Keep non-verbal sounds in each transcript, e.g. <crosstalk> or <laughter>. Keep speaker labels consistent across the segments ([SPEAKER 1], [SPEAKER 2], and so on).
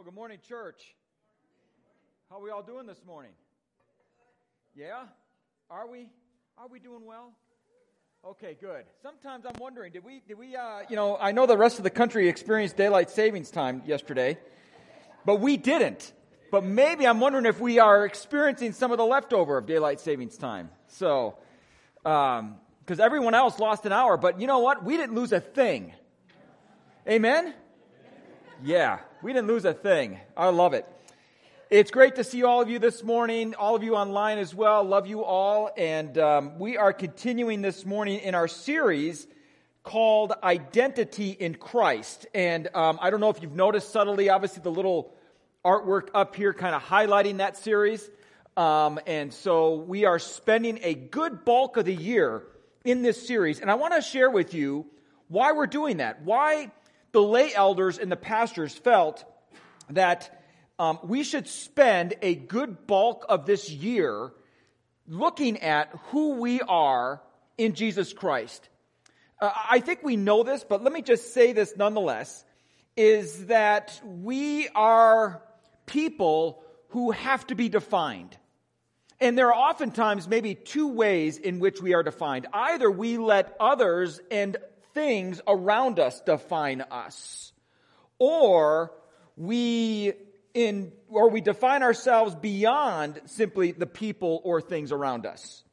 [SPEAKER 1] Well, good morning, church. How are we all doing this morning? Yeah? Are we? Are we doing well? Okay, good. Sometimes I'm wondering, did we, did we, uh, you know, I know the rest of the country experienced daylight savings time yesterday, but we didn't. But maybe I'm wondering if we are experiencing some of the leftover of daylight savings time. So, because um, everyone else lost an hour, but you know what? We didn't lose a thing. Amen? Yeah, we didn't lose a thing. I love it. It's great to see all of you this morning, all of you online as well. Love you all. And um, we are continuing this morning in our series called Identity in Christ. And um, I don't know if you've noticed subtly, obviously, the little artwork up here kind of highlighting that series. Um, and so we are spending a good bulk of the year in this series. And I want to share with you why we're doing that. Why the lay elders and the pastors felt that um, we should spend a good bulk of this year looking at who we are in Jesus Christ. Uh, I think we know this, but let me just say this nonetheless is that we are people who have to be defined. And there are oftentimes maybe two ways in which we are defined. Either we let others and things around us define us. Or we in or we define ourselves beyond simply the people or things around us.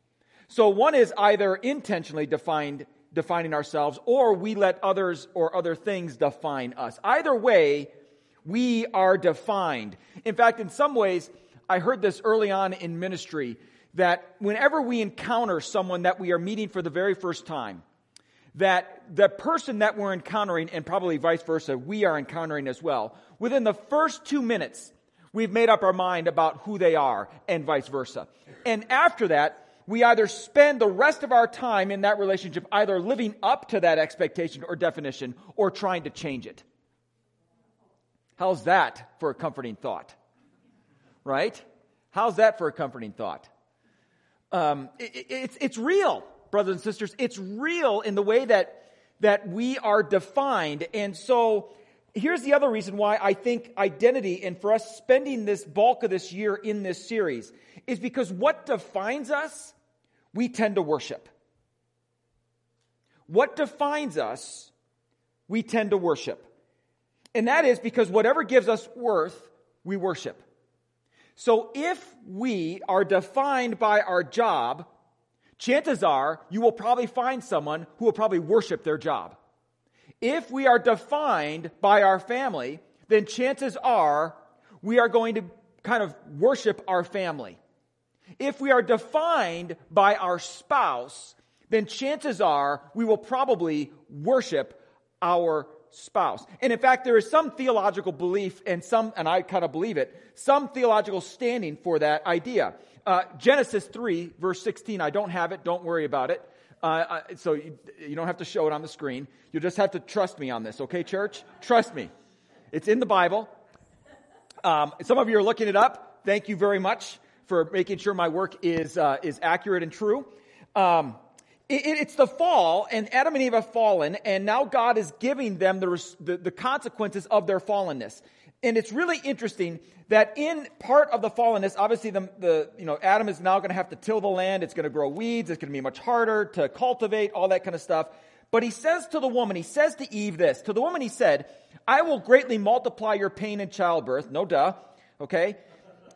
[SPEAKER 1] So one is either intentionally defined defining ourselves or we let others or other things define us. Either way, we are defined. In fact, in some ways, I heard this early on in ministry that whenever we encounter someone that we are meeting for the very first time, that the person that we're encountering, and probably vice versa, we are encountering as well, within the first two minutes, we've made up our mind about who they are, and vice versa. And after that, we either spend the rest of our time in that relationship either living up to that expectation or definition or trying to change it. How's that for a comforting thought? Right? How's that for a comforting thought? Um, it, it, it's, it's real brothers and sisters. It's real in the way that, that we are defined. And so here's the other reason why I think identity and for us spending this bulk of this year in this series is because what defines us, we tend to worship. What defines us, we tend to worship. And that is because whatever gives us worth, we worship. So if we are defined by our job, chances are you will probably find someone who will probably worship their job. If we are defined by our family, then chances are we are going to kind of worship our family. If we are defined by our spouse, then chances are we will probably worship our spouse. And in fact, there is some theological belief and some, and I kind of believe it, some theological standing for that idea. Uh, Genesis 3, verse 16, I don't have it, don't worry about it. Uh, uh, so you, you don't have to show it on the screen. You'll just have to trust me on this, okay, church? Trust me. It's in the Bible. Um, some of you are looking it up. Thank you very much for making sure my work is, uh, is accurate and true. Um, it's the fall, and Adam and Eve have fallen, and now God is giving them the, the, the consequences of their fallenness. And it's really interesting that in part of the fallenness, obviously the, the you know, Adam is now going to have to till the land. It's going to grow weeds. It's going to be much harder to cultivate, all that kind of stuff. But he says to the woman, he says to Eve this. To the woman he said, I will greatly multiply your pain in childbirth. No duh. Okay?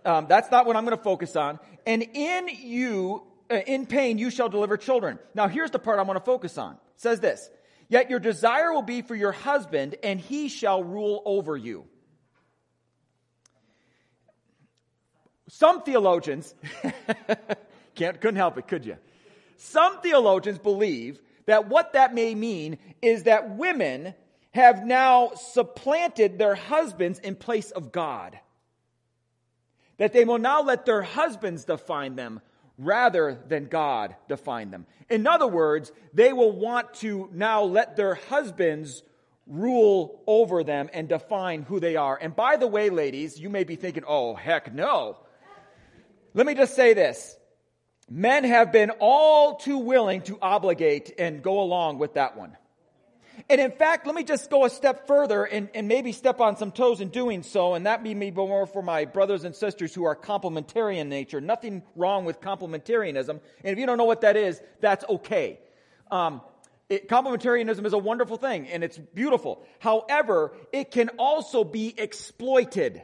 [SPEAKER 1] Um, that's not what I'm going to focus on. And in you, Uh, in pain, you shall deliver children. Now here's the part I want to focus on. It says this. Yet your desire will be for your husband, and he shall rule over you. Some theologians, <laughs> can't, couldn't help it, could you? Some theologians believe that what that may mean is that women have now supplanted their husbands in place of God. That they will now let their husbands define them rather than God define them. In other words, they will want to now let their husbands rule over them and define who they are. And by the way, ladies, you may be thinking, oh, heck no. Let me just say this. Men have been all too willing to obligate and go along with that one. And in fact, let me just go a step further and, and maybe step on some toes in doing so, and that be me more for my brothers and sisters who are complementarian nature. Nothing wrong with complementarianism. And if you don't know what that is, that's okay. Um, it, complementarianism is a wonderful thing and it's beautiful. However, it can also be exploited.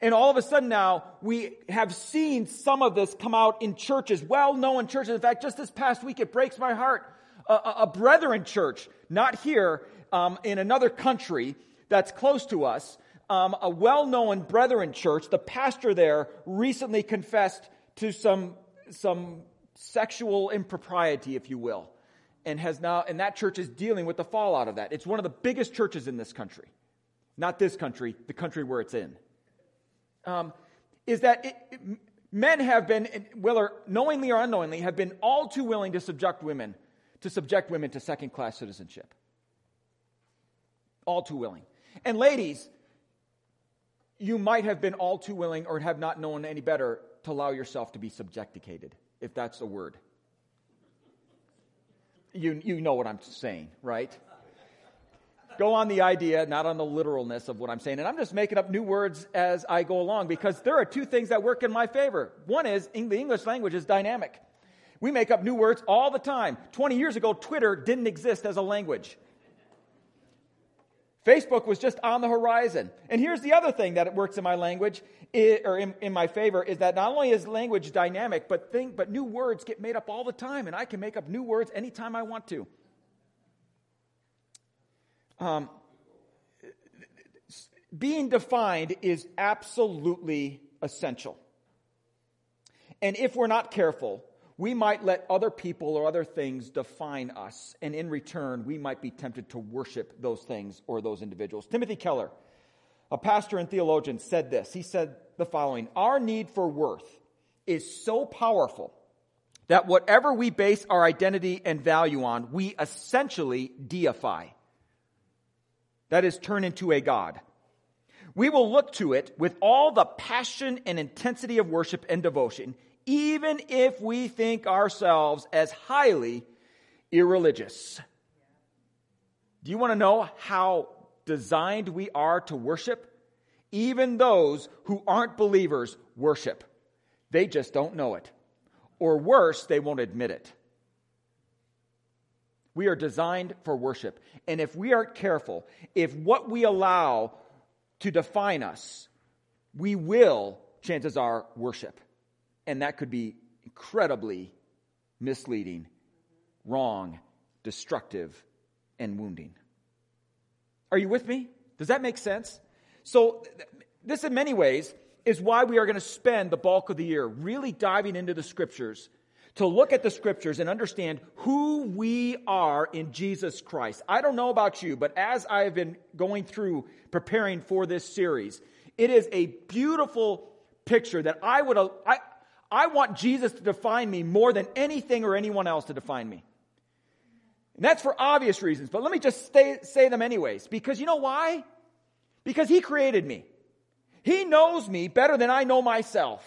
[SPEAKER 1] And all of a sudden now, we have seen some of this come out in churches, well known churches. In fact, just this past week, it breaks my heart. A, a, brethren church, not here, um, in another country that's close to us, um, a well known brethren church, the pastor there recently confessed to some, some sexual impropriety, if you will and has now, and that church is dealing with the fallout of that. It's one of the biggest churches in this country. Not this country, the country where it's in. Um, is that it, it, men have been, whether knowingly or unknowingly, have been all too willing to subject women, to subject women to second class citizenship. All too willing. And ladies, you might have been all too willing or have not known any better to allow yourself to be subjecticated, if that's a word. You, you know what I'm saying, right? Go on the idea, not on the literalness of what I'm saying. And I'm just making up new words as I go along because there are two things that work in my favor. One is the English language is dynamic. We make up new words all the time. 20 years ago, Twitter didn't exist as a language. Facebook was just on the horizon. And here's the other thing that it works in my language, or in, in, my favor, is that not only is language dynamic, but, thing, but new words get made up all the time, and I can make up new words anytime I want to. Um, being defined is absolutely essential. And if we're not careful, we might let other people or other things define us, and in return, we might be tempted to worship those things or those individuals. Timothy Keller, a pastor and theologian, said this. He said the following Our need for worth is so powerful that whatever we base our identity and value on, we essentially deify. That is, turn into a God. We will look to it with all the passion and intensity of worship and devotion, even if we think ourselves as highly irreligious. Do you want to know how designed we are to worship? Even those who aren't believers worship. They just don't know it. Or worse, they won't admit it. We are designed for worship. And if we aren't careful, if what we allow to define us, we will, chances are, worship. And that could be incredibly misleading, wrong, destructive, and wounding. Are you with me? Does that make sense? So, this in many ways is why we are going to spend the bulk of the year really diving into the scriptures to look at the scriptures and understand who we are in Jesus Christ. I don't know about you, but as I have been going through preparing for this series, it is a beautiful picture that I would, I, I want Jesus to define me more than anything or anyone else to define me. And that's for obvious reasons, but let me just stay, say them anyways. Because you know why? Because He created me. He knows me better than I know myself.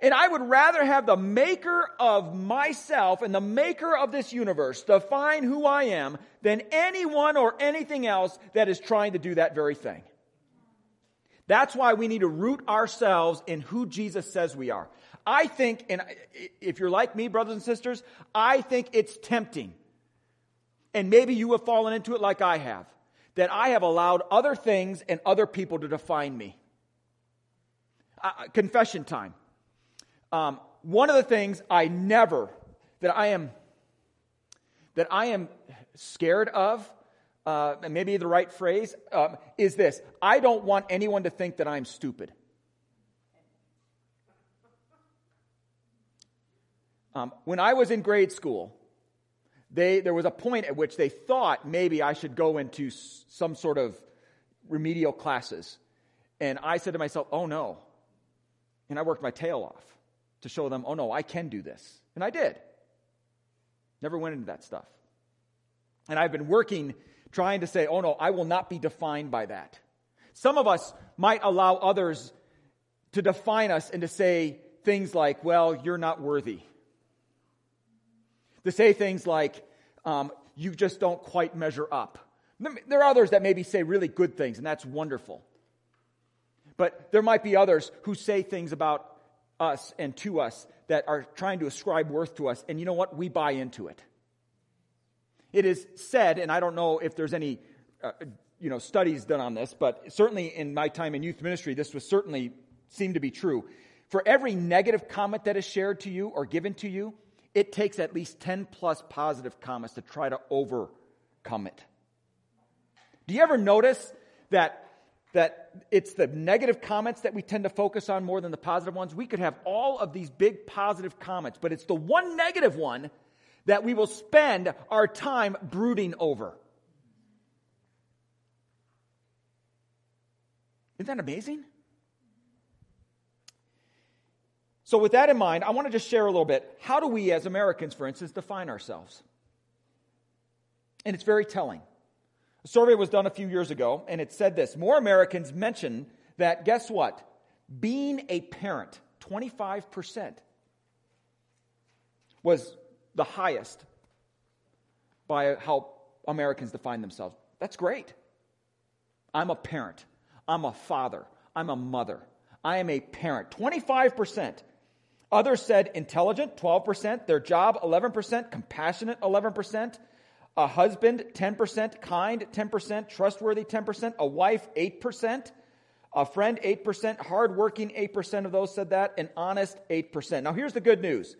[SPEAKER 1] And I would rather have the maker of myself and the maker of this universe define who I am than anyone or anything else that is trying to do that very thing. That's why we need to root ourselves in who Jesus says we are. I think, and if you're like me, brothers and sisters, I think it's tempting. And maybe you have fallen into it like I have, that I have allowed other things and other people to define me. Uh, uh, confession time. Um, one of the things I never, that I am, that I am scared of, uh, maybe the right phrase, um, is this I don't want anyone to think that I'm stupid. Um, when I was in grade school, they, there was a point at which they thought maybe I should go into s- some sort of remedial classes. And I said to myself, oh no. And I worked my tail off to show them, oh no, I can do this. And I did. Never went into that stuff. And I've been working trying to say, oh no, I will not be defined by that. Some of us might allow others to define us and to say things like, well, you're not worthy to say things like, um, you just don't quite measure up. There are others that maybe say really good things, and that's wonderful. But there might be others who say things about us and to us that are trying to ascribe worth to us, and you know what? We buy into it. It is said, and I don't know if there's any uh, you know, studies done on this, but certainly in my time in youth ministry, this was certainly seemed to be true. For every negative comment that is shared to you or given to you, it takes at least 10 plus positive comments to try to overcome it. Do you ever notice that, that it's the negative comments that we tend to focus on more than the positive ones? We could have all of these big positive comments, but it's the one negative one that we will spend our time brooding over. Isn't that amazing? So, with that in mind, I want to just share a little bit. How do we, as Americans, for instance, define ourselves? And it's very telling. A survey was done a few years ago, and it said this More Americans mention that, guess what? Being a parent, 25%, was the highest by how Americans define themselves. That's great. I'm a parent. I'm a father. I'm a mother. I am a parent. 25%. Others said intelligent, 12%. Their job, 11%. Compassionate, 11%. A husband, 10%. Kind, 10%. Trustworthy, 10%. A wife, 8%. A friend, 8%. Hardworking, 8% of those said that. And honest, 8%. Now, here's the good news.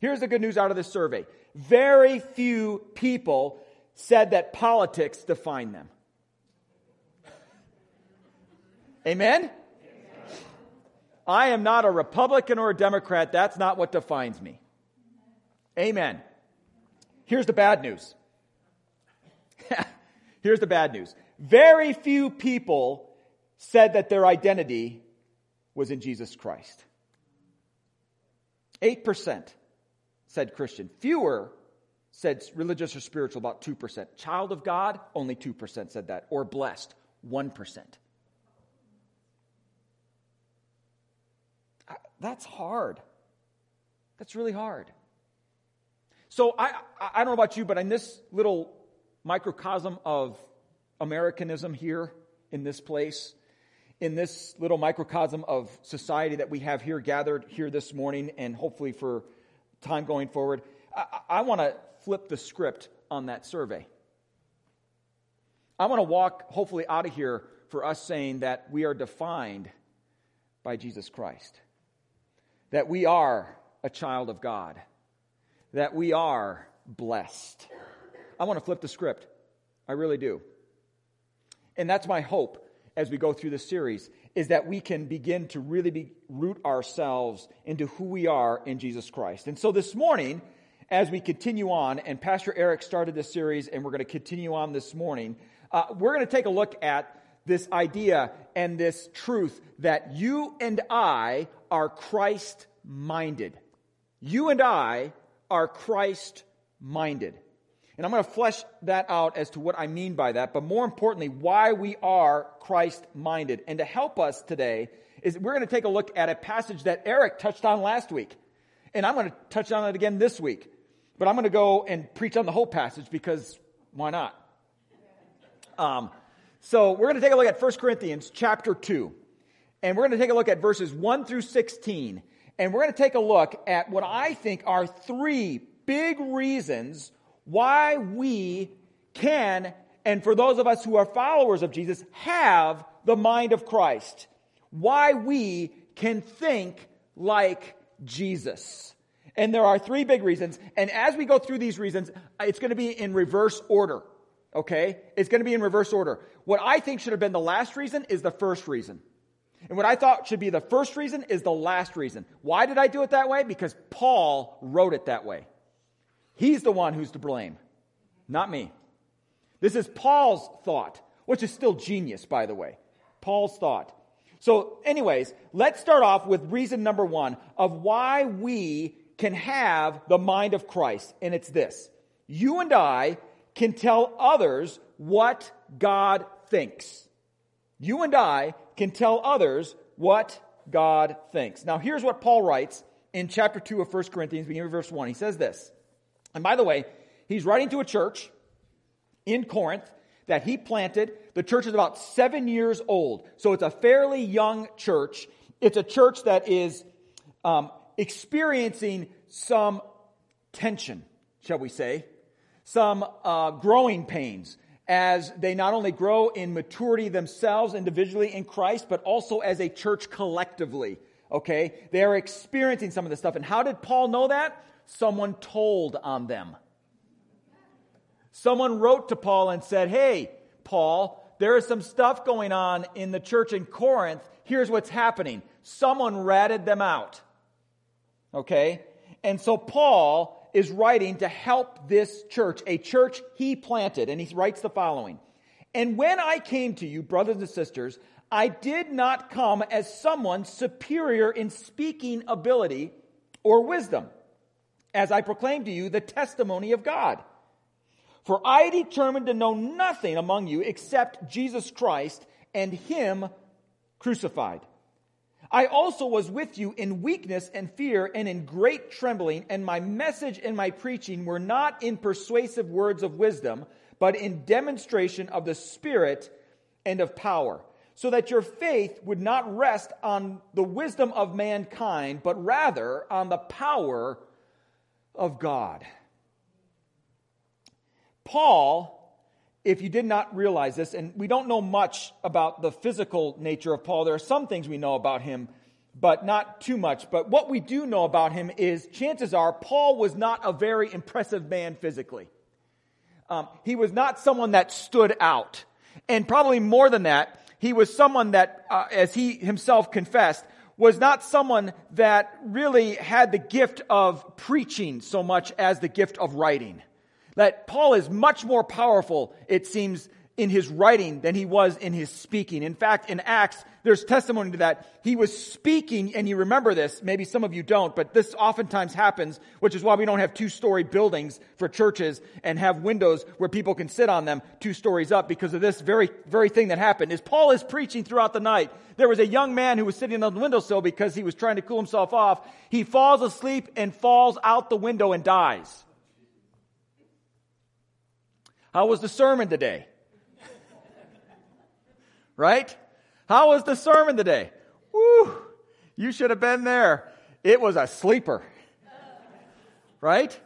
[SPEAKER 1] Here's the good news out of this survey. Very few people said that politics define them. Amen? I am not a Republican or a Democrat. That's not what defines me. Amen. Here's the bad news. <laughs> Here's the bad news. Very few people said that their identity was in Jesus Christ. 8% said Christian. Fewer said religious or spiritual, about 2%. Child of God, only 2% said that. Or blessed, 1%. That's hard. That's really hard. So I, I don't know about you, but in this little microcosm of Americanism here in this place, in this little microcosm of society that we have here gathered here this morning and hopefully for time going forward, I, I want to flip the script on that survey. I want to walk hopefully out of here for us saying that we are defined by Jesus Christ that we are a child of God, that we are blessed. I want to flip the script. I really do. And that's my hope as we go through this series is that we can begin to really be, root ourselves into who we are in Jesus Christ. And so this morning, as we continue on, and Pastor Eric started this series, and we're going to continue on this morning, uh, we're going to take a look at this idea and this truth that you and I are Christ minded. You and I are Christ minded. And I'm going to flesh that out as to what I mean by that, but more importantly, why we are Christ minded. And to help us today is we're going to take a look at a passage that Eric touched on last week. And I'm going to touch on it again this week. But I'm going to go and preach on the whole passage because why not? Um, so we're going to take a look at 1 Corinthians chapter 2. And we're going to take a look at verses 1 through 16. And we're going to take a look at what I think are three big reasons why we can, and for those of us who are followers of Jesus, have the mind of Christ. Why we can think like Jesus. And there are three big reasons. And as we go through these reasons, it's going to be in reverse order. Okay? It's going to be in reverse order. What I think should have been the last reason is the first reason. And what I thought should be the first reason is the last reason. Why did I do it that way? Because Paul wrote it that way. He's the one who's to blame, not me. This is Paul's thought, which is still genius, by the way. Paul's thought. So, anyways, let's start off with reason number one of why we can have the mind of Christ. And it's this you and I can tell others what God thinks. You and I can tell others what God thinks. Now, here's what Paul writes in chapter 2 of 1 Corinthians, beginning with verse 1. He says this. And by the way, he's writing to a church, in Corinth that he planted. The church is about seven years old. So it's a fairly young church. It's a church that is um, experiencing some tension, shall we say, some uh, growing pains as they not only grow in maturity themselves individually in Christ, but also as a church collectively. Okay? They are experiencing some of this stuff. And how did Paul know that? Someone told on them. Someone wrote to Paul and said, Hey, Paul, there is some stuff going on in the church in Corinth. Here's what's happening. Someone ratted them out. Okay? And so Paul is writing to help this church, a church he planted, and he writes the following. And when I came to you, brothers and sisters, I did not come as someone superior in speaking ability or wisdom, as I proclaimed to you the testimony of God. For I determined to know nothing among you except Jesus Christ and Him crucified. I also was with you in weakness and fear and in great trembling, and my message and my preaching were not in persuasive words of wisdom, but in demonstration of the Spirit and of power, so that your faith would not rest on the wisdom of mankind, but rather on the power of God. Paul if you did not realize this, and we don't know much about the physical nature of Paul, there are some things we know about him, but not too much. But what we do know about him is chances are Paul was not a very impressive man physically. Um, he was not someone that stood out. And probably more than that, he was someone that, uh, as he himself confessed, was not someone that really had the gift of preaching so much as the gift of writing that Paul is much more powerful, it seems, in his writing than he was in his speaking. In fact, in Acts, there's testimony to that. He was speaking, and you remember this, maybe some of you don't, but this oftentimes happens, which is why we don't have two story buildings for churches and have windows where people can sit on them two stories up because of this very, very thing that happened. Is Paul is preaching throughout the night. There was a young man who was sitting on the windowsill because he was trying to cool himself off. He falls asleep and falls out the window and dies. How was the sermon today? right? How was the sermon today? Woo! You should have been there. It was a sleeper. right?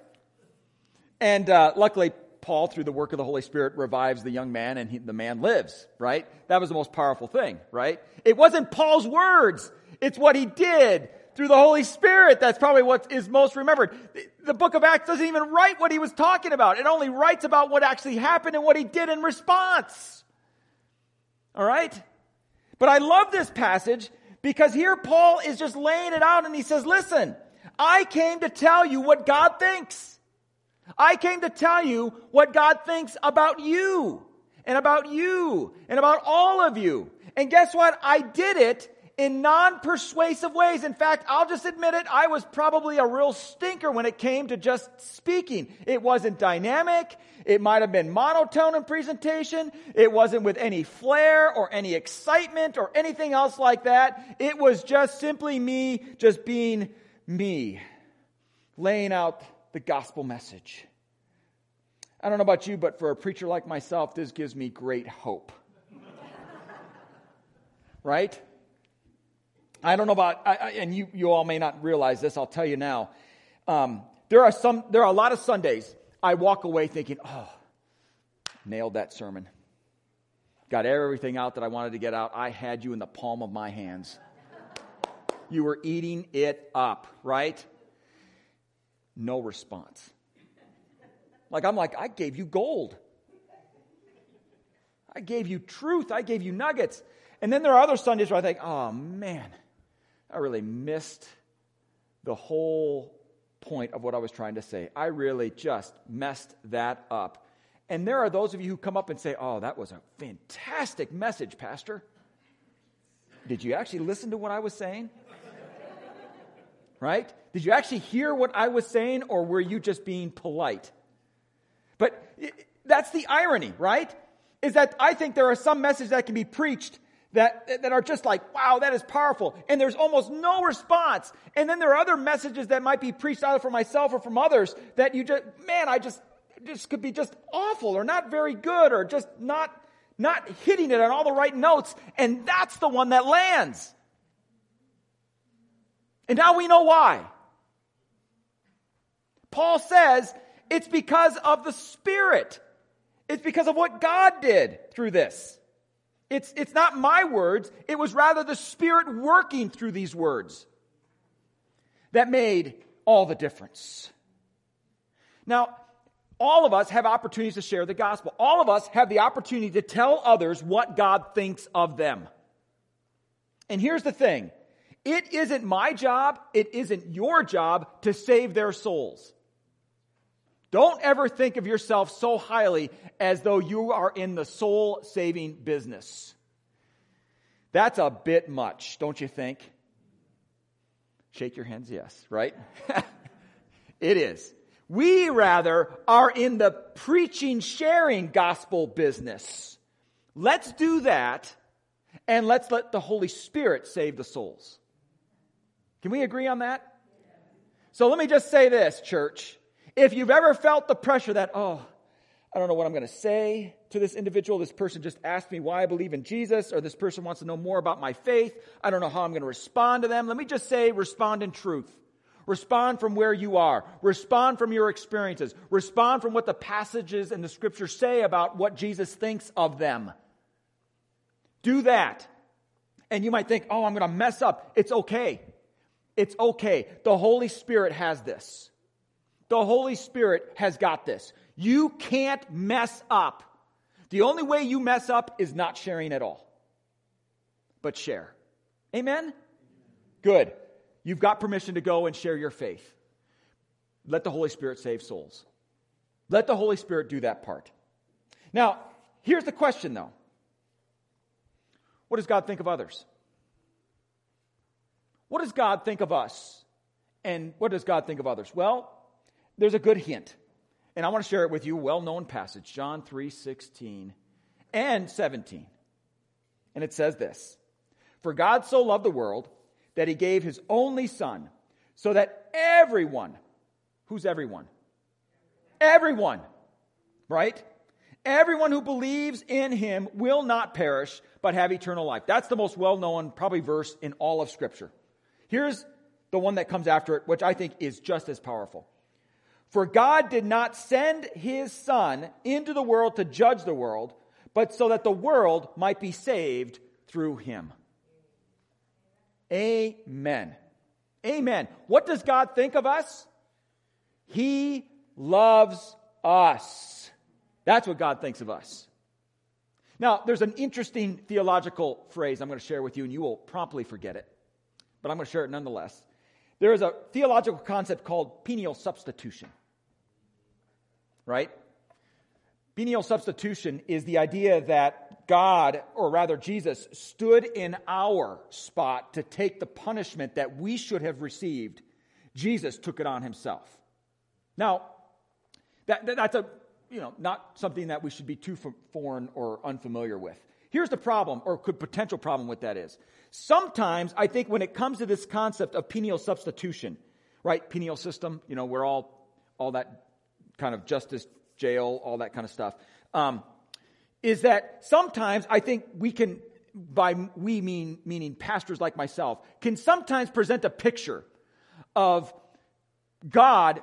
[SPEAKER 1] And uh, luckily, Paul, through the work of the Holy Spirit, revives the young man and he, the man lives, right? That was the most powerful thing, right? It wasn't Paul's words, it's what he did through the Holy Spirit. That's probably what is most remembered. The book of Acts doesn't even write what he was talking about. It only writes about what actually happened and what he did in response. All right? But I love this passage because here Paul is just laying it out and he says, listen, I came to tell you what God thinks. I came to tell you what God thinks about you and about you and about all of you. And guess what? I did it in non persuasive ways. In fact, I'll just admit it, I was probably a real stinker when it came to just speaking. It wasn't dynamic. It might have been monotone in presentation. It wasn't with any flair or any excitement or anything else like that. It was just simply me just being me, laying out the gospel message. I don't know about you, but for a preacher like myself, this gives me great hope. <laughs> right? I don't know about, I, I, and you, you all may not realize this, I'll tell you now. Um, there are some, there are a lot of Sundays I walk away thinking, oh, nailed that sermon. Got everything out that I wanted to get out. I had you in the palm of my hands. You were eating it up, right? No response. Like, I'm like, I gave you gold. I gave you truth. I gave you nuggets. And then there are other Sundays where I think, oh man, I really missed the whole point of what I was trying to say. I really just messed that up. And there are those of you who come up and say, Oh, that was a fantastic message, Pastor. Did you actually listen to what I was saying? right? Did you actually hear what I was saying, or were you just being polite? But that's the irony, right? Is that I think there are some messages that can be preached that, that are just like, wow, that is powerful. And there's almost no response. And then there are other messages that might be preached either from myself or from others that you just, man, I just just could be just awful or not very good or just not, not hitting it on all the right notes. And that's the one that lands. And now we know why. Paul says it's because of the Spirit. It's because of what God did through this. It's, it's not my words, it was rather the Spirit working through these words that made all the difference. Now, all of us have opportunities to share the gospel. All of us have the opportunity to tell others what God thinks of them. And here's the thing it isn't my job, it isn't your job to save their souls. Don't ever think of yourself so highly as though you are in the soul saving business. That's a bit much, don't you think? Shake your hands, yes, right? <laughs> it is. We rather are in the preaching, sharing gospel business. Let's do that and let's let the Holy Spirit save the souls. Can we agree on that? So let me just say this, church. If you've ever felt the pressure that, oh, I don't know what I'm going to say to this individual. This person just asked me why I believe in Jesus, or this person wants to know more about my faith. I don't know how I'm going to respond to them. Let me just say, respond in truth. Respond from where you are. Respond from your experiences. Respond from what the passages in the scriptures say about what Jesus thinks of them. Do that. And you might think, oh, I'm going to mess up. It's okay. It's okay. The Holy Spirit has this. The Holy Spirit has got this. You can't mess up. The only way you mess up is not sharing at all, but share. Amen? Good. You've got permission to go and share your faith. Let the Holy Spirit save souls. Let the Holy Spirit do that part. Now, here's the question though What does God think of others? What does God think of us? And what does God think of others? Well, there's a good hint. And I want to share it with you, well known passage, John 3 16 and 17. And it says this For God so loved the world that he gave his only Son, so that everyone, who's everyone? Everyone, right? Everyone who believes in him will not perish, but have eternal life. That's the most well known, probably, verse in all of Scripture. Here's the one that comes after it, which I think is just as powerful. For God did not send his Son into the world to judge the world, but so that the world might be saved through him. Amen. Amen. What does God think of us? He loves us. That's what God thinks of us. Now, there's an interesting theological phrase I'm going to share with you, and you will promptly forget it, but I'm going to share it nonetheless. There is a theological concept called penal substitution right? Penal substitution is the idea that God, or rather Jesus, stood in our spot to take the punishment that we should have received. Jesus took it on himself. Now, that, that, that's a, you know, not something that we should be too foreign or unfamiliar with. Here's the problem, or could potential problem with that is. Sometimes I think when it comes to this concept of penal substitution, right? Penal system, you know, we're all all that kind of justice, jail, all that kind of stuff, um, is that sometimes I think we can, by we mean meaning pastors like myself, can sometimes present a picture of God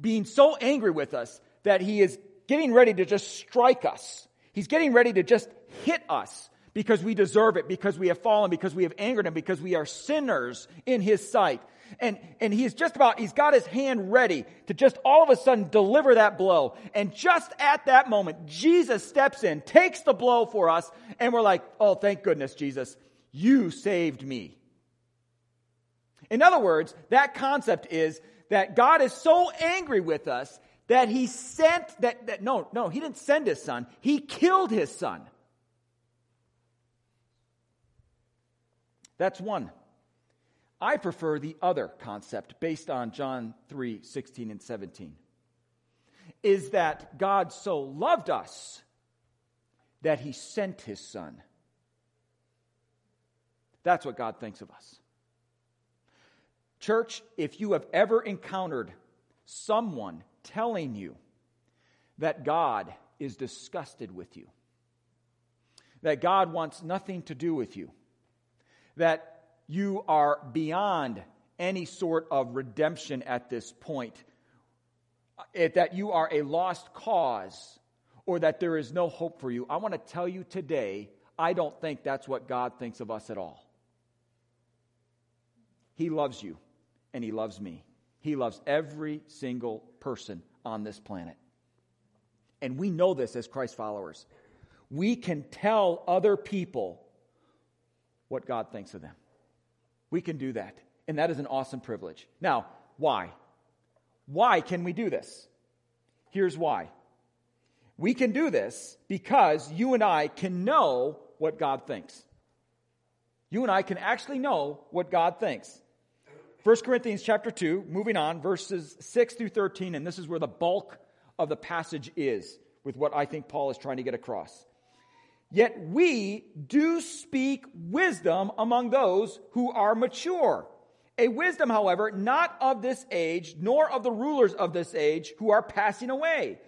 [SPEAKER 1] being so angry with us that he is getting ready to just strike us. He's getting ready to just hit us because we deserve it, because we have fallen, because we have angered him, because we are sinners in his sight and, and he's just about, he's got his hand ready to just all of a sudden deliver that blow. And just at that moment, Jesus steps in, takes the blow for us, and we're like, oh, thank goodness, Jesus, you saved me. In other words, that concept is that God is so angry with us that he sent that, that no, no, he didn't send his son. He killed his son. That's one. I prefer the other concept based on John 3 16 and 17. Is that God so loved us that he sent his son. That's what God thinks of us. Church, if you have ever encountered someone telling you that God is disgusted with you, that God wants nothing to do with you, that you are beyond any sort of redemption at this point, uh, that you are a lost cause, or that there is no hope for you. I want to tell you today, I don't think that's what God thinks of us at all. He loves you, and He loves me. He loves every single person on this planet. And we know this as Christ followers. We can tell other people what God thinks of them. We can do that. And that is an awesome privilege. Now, why? Why can we do this? Here's why. We can do this because you and I can know what God thinks. You and I can actually know what God thinks. 1 Corinthians chapter 2, moving on, verses 6 through 13, and this is where the bulk of the passage is with what I think Paul is trying to get across. Yet we do speak wisdom among those who are mature. A wisdom, however, not of this age, nor of the rulers of this age who are passing away,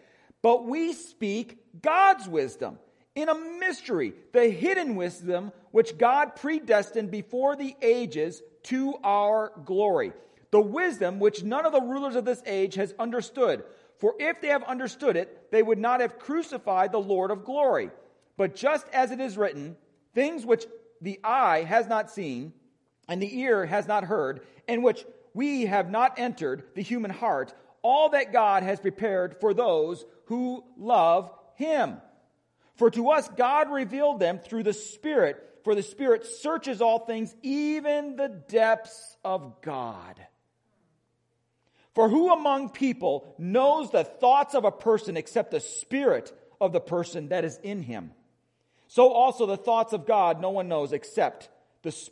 [SPEAKER 1] but we speak God's wisdom in a mystery, the hidden wisdom which God predestined before the ages to our glory. The wisdom which none of the rulers of this age has understood. For if they have understood it, they would not have crucified the Lord of glory. But just as it is written, things which the eye has not seen, and the ear has not heard, and which we have not entered the human heart, all that God has prepared for those who love him. For to us God revealed them through the Spirit, for the Spirit searches all things, even the depths of God. For who among people knows the thoughts of a person except the Spirit of the person that is in him? So also the thoughts of God no one knows except the Spirit.